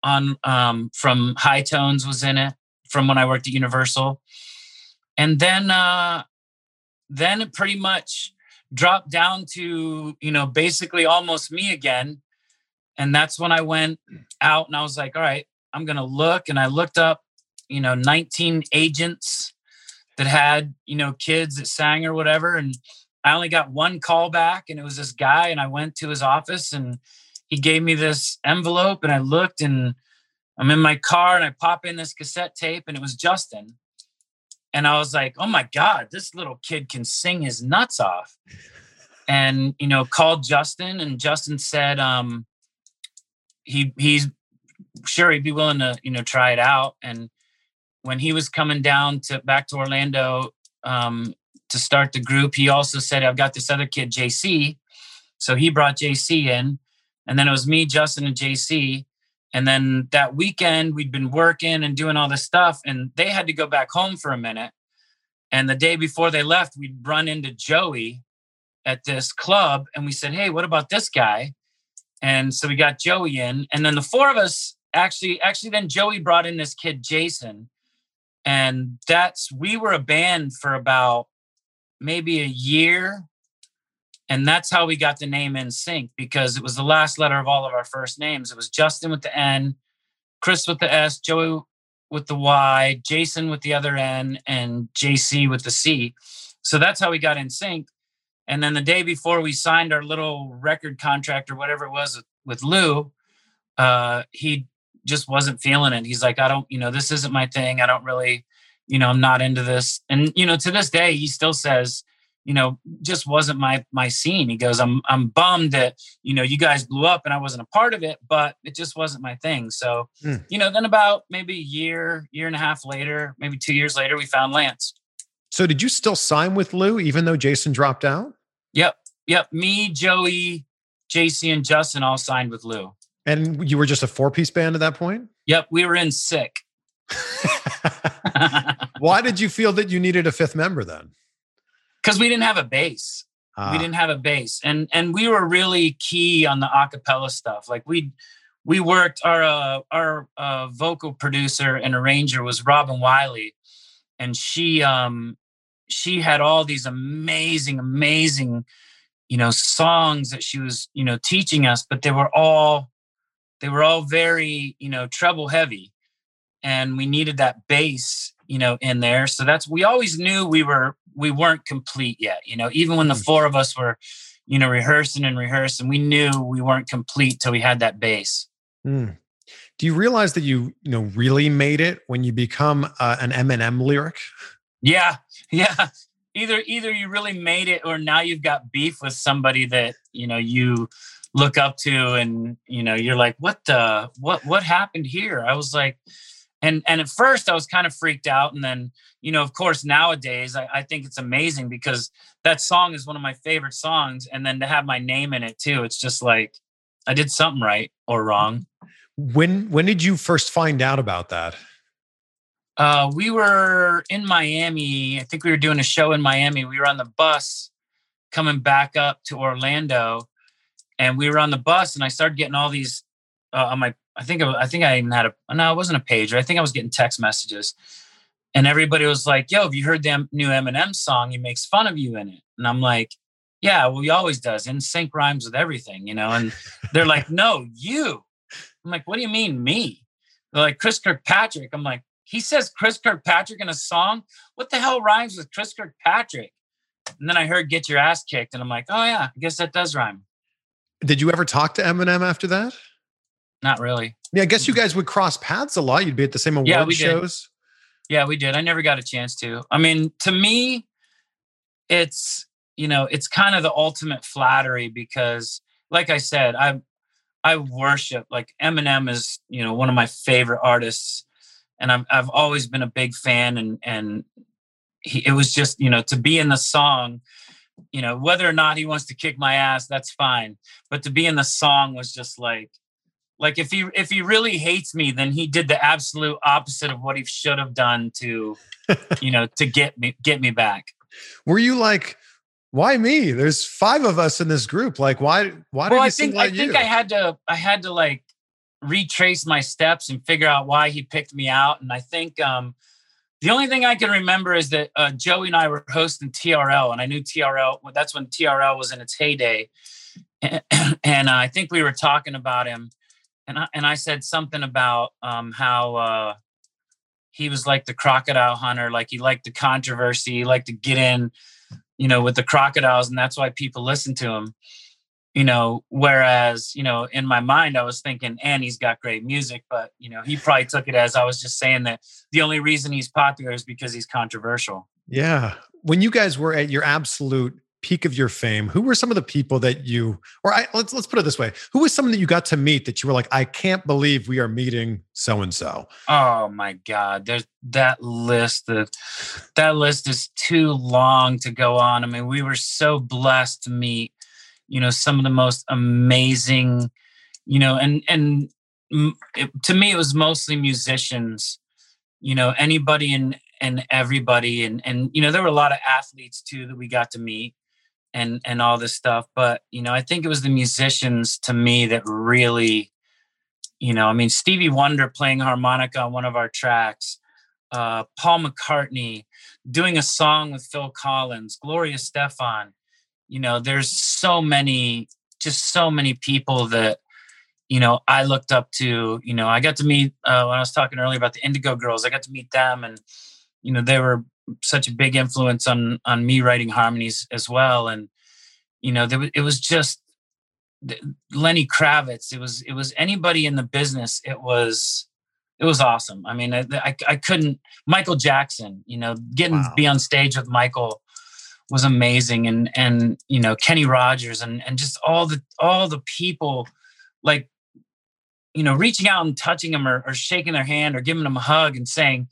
on um, from high tones was in it from when i worked at universal and then uh, then pretty much dropped down to you know basically almost me again. And that's when i went out and i was like all right i'm gonna look. And i looked up you know 19 agents that had you know kids that sang or whatever. And i only got one call back and it was this guy and i went to his office and he gave me this envelope and i looked and i'm in my car and i pop in this cassette tape and it was justin and I was like, "Oh my god, this little kid can sing his nuts off." And you know, called Justin, and Justin said, um, he he's sure he'd be willing to you know try it out. And when he was coming down to back to Orlando um, to start the group, he also said, "I've got this other kid, JC." So he brought JC in, and then it was me, Justin, and JC. And then that weekend, we'd been working and doing all this stuff, and they had to go back home for a minute. And the day before they left, we'd run into Joey at this club, and we said, "Hey, what about this guy?" And so we got Joey in, and then the four of us actually, actually, then Joey brought in this kid Jason, and that's we were a band for about maybe a year and that's how we got the name in sync because it was the last letter of all of our first names. It was Justin with the N, Chris with the S, Joey with the Y, Jason with the other N, and JC with the C. So that's how we got in sync. And then the day before we signed our little record contract or whatever it was with Lou, uh, he just wasn't feeling it. He's like, I don't, you know, this isn't my thing. I don't really, you know, I'm not into this. And you know, to this day, he still says, you know, just wasn't my my scene. He goes, I'm I'm bummed that you know you guys blew up and I wasn't a part of it, but it just wasn't my thing. So, Mm. you know, then about maybe a year, year and a half later, maybe two years later, we found Lance. So did you still sign with Lou even though Jason dropped out? Yep, yep. Me, Joey, JC, and Justin all signed with Lou. And you were just a four piece band at that point? Yep, we were in sick. Why did you feel that you needed a fifth member then? Because we didn't have a bass. Ah, we didn't have a bass and and we were really key on the acapella stuff. Like we we worked our uh, our uh, vocal producer and arranger was robin wiley. And she um she had all these amazing amazing you know songs that she was you know teaching us but they were all they were all very you know treble heavy. And we needed that bass you know in there. So that's we always knew we were we weren't complete yet you know even when the Mm. four of us were you know rehearsing and rehearsing we knew we weren't complete till we had that bass Hmm. Do you realize that you, you know, really made it when you become uh, an Eminem lyric? yeah yeah either either you really made it or now you've got beef with somebody that you know you look up to and you know you're like what the what what happened here i was like and and at first i was kind of freaked out and then you know of course nowadays I, I think it's amazing because that song is one of my favorite songs and then to have my name in it too it's just like i did something right or wrong When when did you first find out about that? Uh, we were in Miami. I think we were doing a show in Miami. We were on the bus coming back up to Orlando, and we were on the bus, and I started getting all these uh, on my. I think I think I even had a no, it wasn't a pager. I think I was getting text messages, and everybody was like, "Yo, have you heard the new Eminem song? He makes fun of you in it." And I'm like, "Yeah, well, he always does. In sync rhymes with everything, you know." And they're like, "No, you." I'm like, "What do you mean me?" They're like, "Chris Kirkpatrick." I'm like he says Chris Kirkpatrick in a song. What the hell rhymes with Chris Kirkpatrick? And then I heard "Get Your Ass Kicked," and I'm like, oh yeah, I guess that does rhyme. Did you ever talk to Eminem after that? Not really. Yeah, I guess you guys would cross paths a lot. You'd be at the same award Yeah, we did. shows. Yeah, we did. I never got a chance to. I mean, to me, it's you know, it's kind of the ultimate flattery because, like I said, I I worship like Eminem is you know one of my favorite artists, and I've I've always been a big fan, and and he, it was just you know to be in the song you know whether or not he wants to kick my ass that's fine but to be in the song was just like like if he if he really hates me then he did the absolute opposite of what he should have done to you know to get me get me back. Were you like why me? There's five of us in this group. Like why why well, did i think i think i had to i had to like retrace my steps and figure out why he picked me out. And i think um the only thing I can remember is that uh, Joey and I were hosting TRL, and I knew TRL. That's when TRL was in its heyday, and, and uh, I think we were talking about him, and I, and I said something about um, how uh, he was like the crocodile hunter, like he liked the controversy, he liked to get in, you know, with the crocodiles, and that's why people listen to him. You know whereas you know in my mind i was thinking and he's got great music but you know he probably took it as i was just saying that the only reason he's popular is because he's controversial. Yeah. When you guys were at your absolute peak of your fame who were some of the people that you or I, let's let's put it this way. Who was someone that you got to meet that you were like i can't believe we are meeting so and so oh my god there's that list that that list is too long to go on. I mean we were so blessed to meet you know some of the most amazing you know and and it, to me it was mostly musicians you know anybody and and everybody. And and you know there were a lot of athletes too that we got to meet and and all this stuff but you know i think it was the musicians to me that really you know i mean stevie wonder playing harmonica on one of our tracks uh, paul mccartney doing a song with phil collins gloria estefan. You know there's so many just so many people that you know i looked up to you know i got to meet uh, when i was talking earlier about the indigo girls i got to meet them and you know they were such a big influence on on me writing harmonies as well. And you know there was, it was just lenny kravitz it was it was anybody in the business it was it was awesome. I mean i i, I couldn't michael jackson you know getting wow. to be on stage with michael was amazing. And and you know Kenny Rogers and and just all the all the people like you know reaching out and touching them or, or shaking their hand or giving them a hug and saying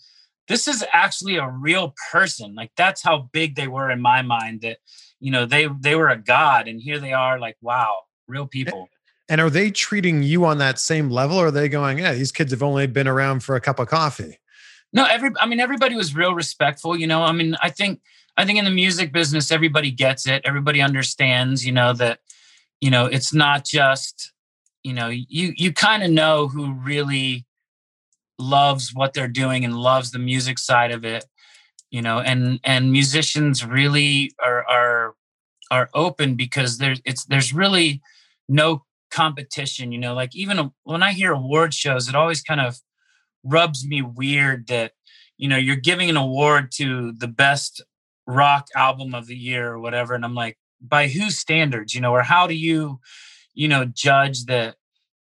this is actually a real person. Like that's how big they were in my mind that you know they they were a god and here they are like wow real people. and are they treating you on that same level or are they going yeah these kids have only been around for a cup of coffee no every i mean everybody was real respectful you know? I mean i think I think in the music business, everybody gets it. Everybody understands, you know, that, you know, it's not just, you know, you you kind of know who really loves what they're doing and loves the music side of it, you know, and and musicians really are are are open because there's it's there's really no competition, you know, like even when I hear award shows, it always kind of rubs me weird that you know you're giving an award to the best rock album of the year or whatever and i'm like by whose standards you know or how do you you know judge that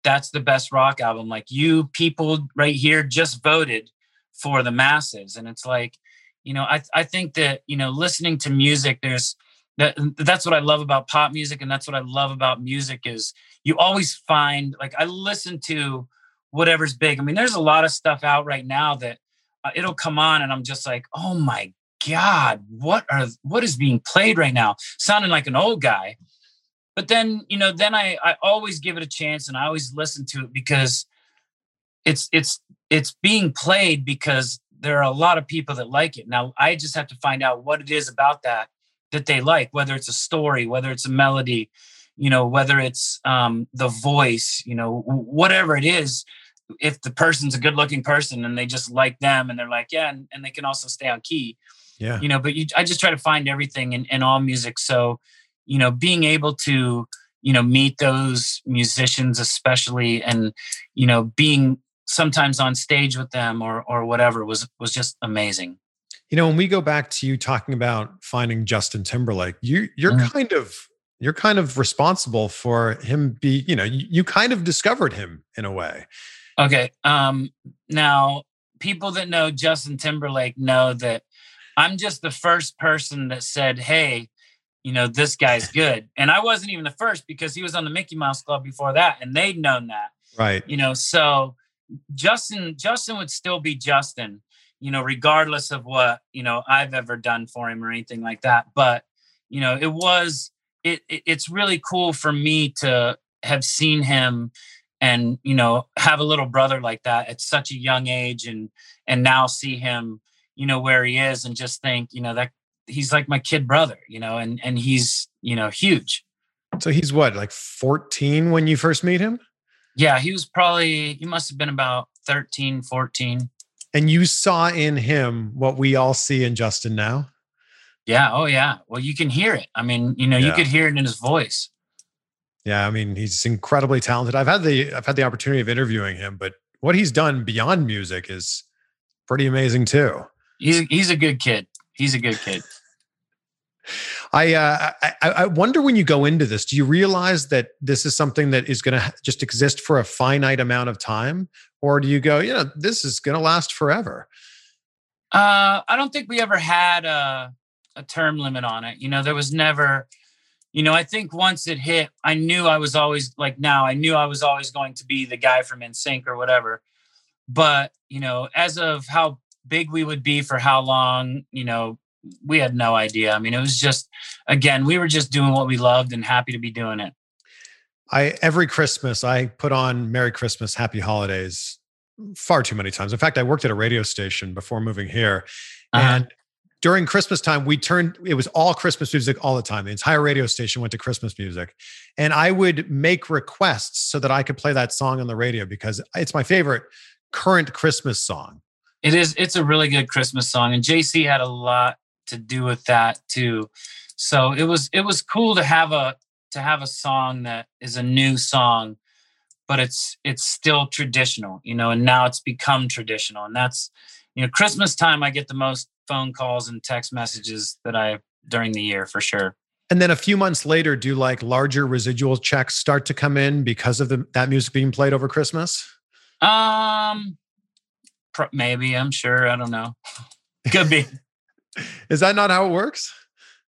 that's the best rock album like you people right here just voted for the masses and it's like you know i i think that you know listening to music there's that that's what i love about pop music and that's what i love about music is you always find like i listen to whatever's big i mean there's a lot of stuff out right now that uh, it'll come on and i'm just like oh my God, what are what is being played right now? Sounding like an old guy. But then, you know, then I I always give it a chance and I always listen to it because it's it's it's being played because there are a lot of people that like it. Now I just have to find out what it is about that that they like, whether it's a story, whether it's a melody, you know, whether it's um, the voice, you know, whatever it is. If the person's a good looking person and they just like them and they're like, yeah, and, and they can also stay on key yeah. You know, but you, I just try to find everything in, in all music. So, you know, being able to, you know, meet those musicians, especially, and, you know, being sometimes on stage with them or, or whatever was, was just amazing. You know, when we go back to you talking about finding Justin Timberlake, you, you're mm-hmm. kind of, you're kind of responsible for him be, you know, you, you kind of discovered him in a way. Okay. Um, now people that know Justin Timberlake know that I'm just the first person that said, "Hey, you know, this guy's good." And I wasn't even the first because he was on the Mickey Mouse Club before that, and they'd known that. Right. You know, so Justin Justin would still be Justin, you know, regardless of what you know I've ever done for him or anything like that. But you know, it was it, it it's really cool for me to have seen him and you know have a little brother like that at such a young age and and now see him you know where he is and just think you know that he's like my kid brother you know and and he's you know huge so he's what like 14 when you first meet him yeah he was probably he must have been about 13 14 and you saw in him what we all see in justin now yeah oh yeah well you can hear it i mean you know yeah. you could hear it in his voice yeah, I mean, he's incredibly talented. I've had the I've had the opportunity of interviewing him, but what he's done beyond music is pretty amazing too. He's he's a good kid. He's a good kid. I, uh, I I wonder when you go into this, do you realize that this is something that is going to just exist for a finite amount of time, or do you go, you know, this is going to last forever? Uh, I don't think we ever had a, a term limit on it. You know, there was never you know, I think once it hit, I knew I was always like now, I knew I was always going to be the guy from NSYNC or whatever. But, you know, as of how big we would be for how long, you know, we had no idea. I mean, it was just, again, we were just doing what we loved and happy to be doing it. I, every Christmas, I put on Merry Christmas, Happy Holidays far too many times. In fact, I worked at a radio station before moving here. Uh-huh. And during Christmas time, we turned, it was all Christmas music all the time. The entire radio station went to Christmas music. And I would make requests so that I could play that song on the radio because it's my favorite current Christmas song. It is, it's a really good Christmas song. And JC had a lot to do with that too. So it was, it was cool to have a, to have a song that is a new song, but it's, it's still traditional, you know, and now it's become traditional. And that's, you know, Christmas time, I get the most phone calls and text messages that I during the year for sure. And then a few months later, do like larger residual checks start to come in because of the, that music being played over Christmas? Um, maybe I'm sure. I don't know. Could be. Is that not how it works?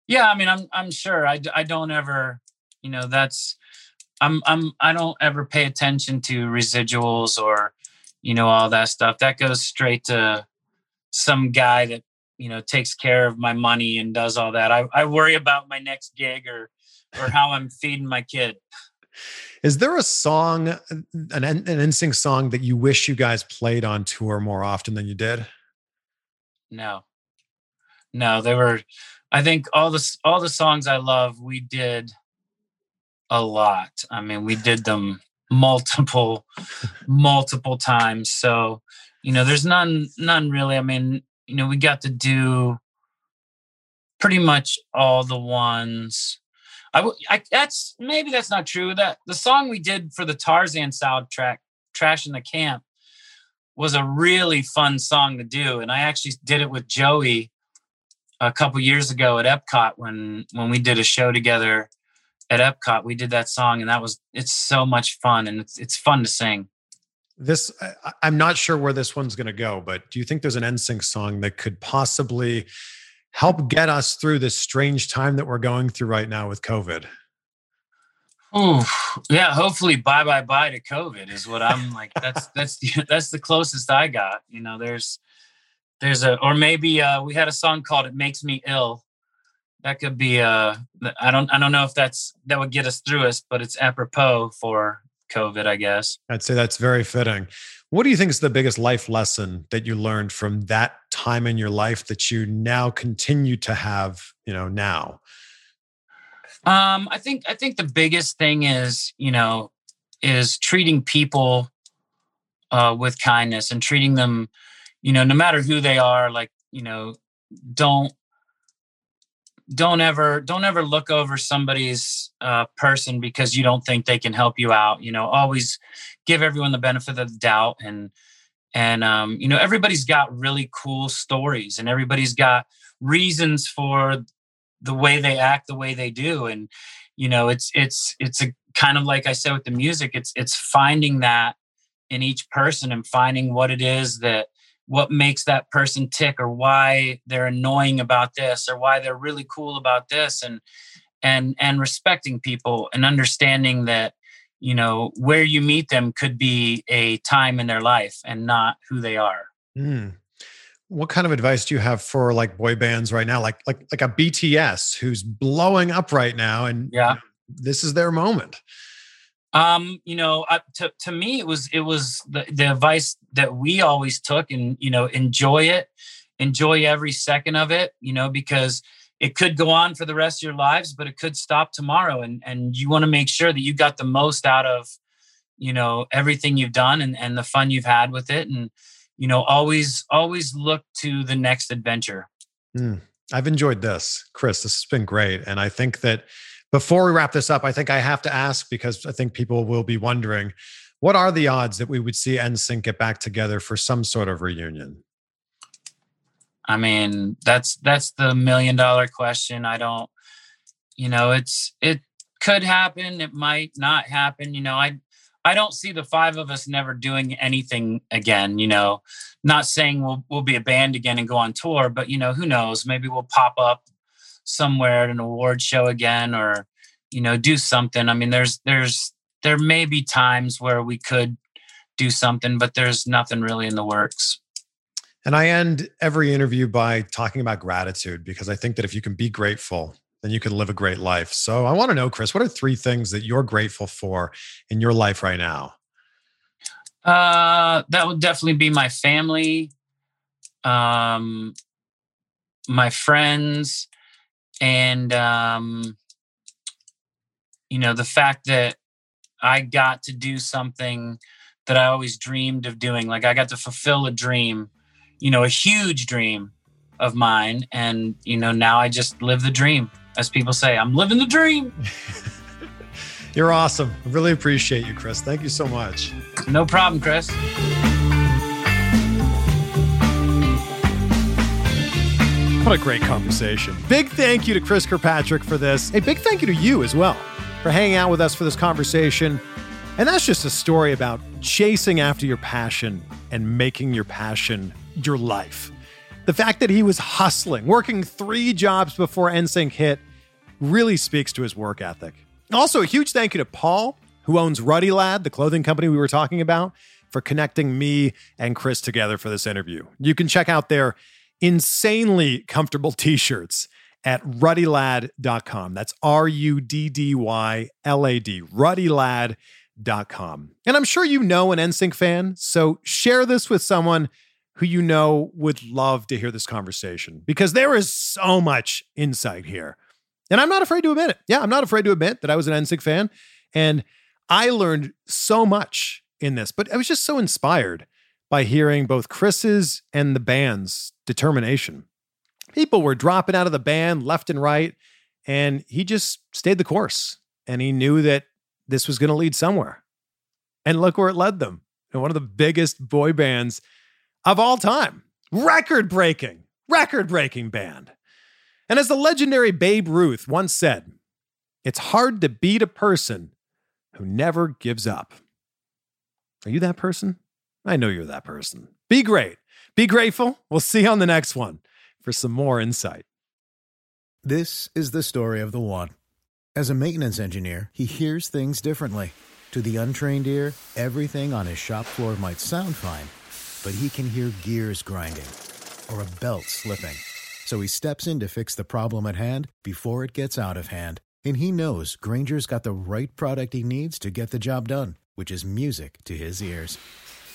Yeah, I mean, I'm I'm sure. I I don't ever, you know, that's I'm I'm I don't ever pay attention to residuals or, you know, all that stuff. That goes straight to some guy that you know takes care of my money and does all that. I, I worry about my next gig or or how I'm feeding my kid. Is there a song, an an NSYNC song that you wish you guys played on tour more often than you did? No, no. They were. I think all the all the songs I love, we did a lot. I mean, we did them multiple, multiple times. So, you know, there's none, none really. I mean, you know, we got to do pretty much all the ones. I, I that's maybe that's not true. That the song we did for the Tarzan soundtrack, "Trashin' the Camp," was a really fun song to do, and I actually did it with Joey a couple years ago at Epcot when when we did a show together at Epcot. We did that song, and that was it's so much fun, and it's it's fun to sing this I, i'm not sure where this one's going to go but do you think there's an nsync song that could possibly help get us through this strange time that we're going through right now with covid Oh yeah, hopefully bye bye bye to COVID is what I'm like. That's that's the that's the closest I got. You know, there's there's a or maybe uh, we had a song called "It Makes Me Ill." That could be uh I don't I don't know if that's that would get us through us, but it's apropos for COVID, I guess. I'd say that's very fitting. What do you think is the biggest life lesson that you learned from that time in your life that you now continue to have, you know, now? Um, I think I think the biggest thing is, you know, is treating people uh, with kindness and treating them, you know, no matter who they are, like, you know, don't don't ever don't ever look over somebody's uh, person because you don't think they can help you out you know always give everyone the benefit of the doubt and and um, you know everybody's got really cool stories and everybody's got reasons for the way they act the way they do. And you know it's it's it's a kind of like i said with the music it's it's finding that in each person and finding what it is that what makes that person tick or why they're annoying about this or why they're really cool about this and and and respecting people and understanding that you know where you meet them could be a time in their life and not who they are. Mm. what kind of advice do you have for like boy bands right now? Like like like a bts who's blowing up right now and yeah. this is their moment um, you know, uh, to to me, it was it was the, the advice that we always took, and you know, enjoy it, enjoy every second of it, you know, because it could go on for the rest of your lives, but it could stop tomorrow, and and you want to make sure that you got the most out of, you know, everything you've done and and the fun you've had with it, and you know, always always look to the next adventure. Mm, I've enjoyed this, Chris. This has been great, and I think that before we wrap this up, I think I have to ask because I think people will be wondering what are the odds that we would see NSYNC get back together for some sort of reunion? I mean, that's that's the million dollar question. I don't, you know, it's it could happen, it might not happen. You know, I I don't see the five of us never doing anything again. You know, not saying we'll we'll be a band again and go on tour, but you know, who knows? Maybe we'll pop up somewhere at an award show again or you know do something. I mean there's there's there may be times where we could do something but there's nothing really in the works. And i end every interview by talking about gratitude because i think that if you can be grateful then you can live a great life. So i want to know chris what are three things that you're grateful for in your life right now? Uh that would definitely be my family um my friends and um, you know the fact that I got to do something that I always dreamed of doing. Like I got to fulfill a dream, you know, a huge dream of mine, and you know now I just live the dream, as people say. I'm living the dream. You're awesome. I really appreciate you, Chris. Thank you so much. No problem, Chris. What a great conversation. Big thank you to Chris Kirkpatrick for this. A big thank you to you as well for hanging out with us for this conversation. And that's just a story about chasing after your passion and making your passion your life. The fact that he was hustling, working three jobs before NSYNC hit, really speaks to his work ethic. Also, a huge thank you to Paul, who owns Ruddy Lad, the clothing company we were talking about, for connecting me and Chris together for this interview. You can check out their insanely comfortable t shirts at ruddylad.com. That's R U D D Y L A D, ruddylad.com. And I'm sure you know an NSYNC fan, so share this with someone who you know would love to hear this conversation because there is so much insight here. And I'm not afraid to admit it. Yeah, I'm not afraid to admit that I was an NSYNC fan. And I learned so much in this, but I was just so inspired by hearing both Chris's and the band's determination. People were dropping out of the band left and right, and he just stayed the course. And he knew that this was going to lead somewhere. And look where it led them. And one of the biggest boy bands of all time. Record breaking, record breaking band. And as the legendary Babe Ruth once said, it's hard to beat a person who never gives up. Are you that person? I know you're that person. Be great. Be grateful. We'll see you on the next one for some more insight. This is the story of the one. As a maintenance engineer, he hears things differently. To the untrained ear, everything on his shop floor might sound fine, but he can hear gears grinding or a belt slipping. So he steps in to fix the problem at hand before it gets out of hand. And he knows Grainger's got the right product he needs to get the job done, which is music to his ears.